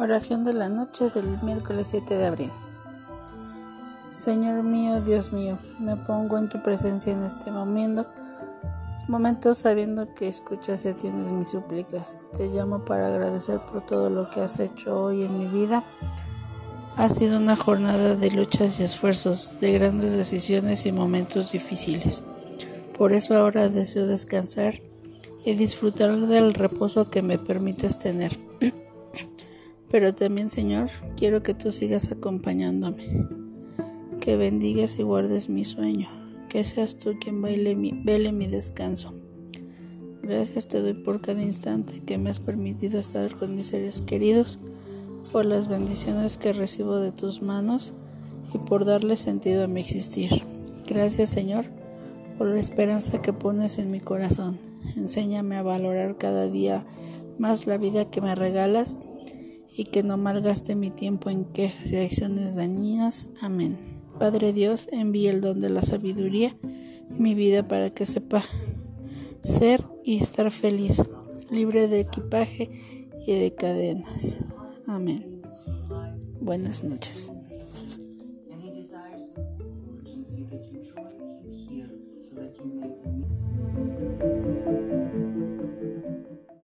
Oración de la noche del miércoles 7 de abril. Señor mío, Dios mío, me pongo en tu presencia en este momento, sabiendo que escuchas y atiendes mis súplicas. Te llamo para agradecer por todo lo que has hecho hoy en mi vida. Ha sido una jornada de luchas y esfuerzos, de grandes decisiones y momentos difíciles. Por eso ahora deseo descansar y disfrutar del reposo que me permites tener. Pero también, Señor, quiero que tú sigas acompañándome, que bendigas y guardes mi sueño, que seas tú quien baile mi, vele mi descanso. Gracias te doy por cada instante que me has permitido estar con mis seres queridos, por las bendiciones que recibo de tus manos y por darle sentido a mi existir. Gracias, Señor, por la esperanza que pones en mi corazón. Enséñame a valorar cada día más la vida que me regalas y que no malgaste mi tiempo en quejas y acciones dañinas. Amén. Padre Dios, envíe el don de la sabiduría mi vida para que sepa ser y estar feliz, libre de equipaje y de cadenas. Amén. Buenas noches.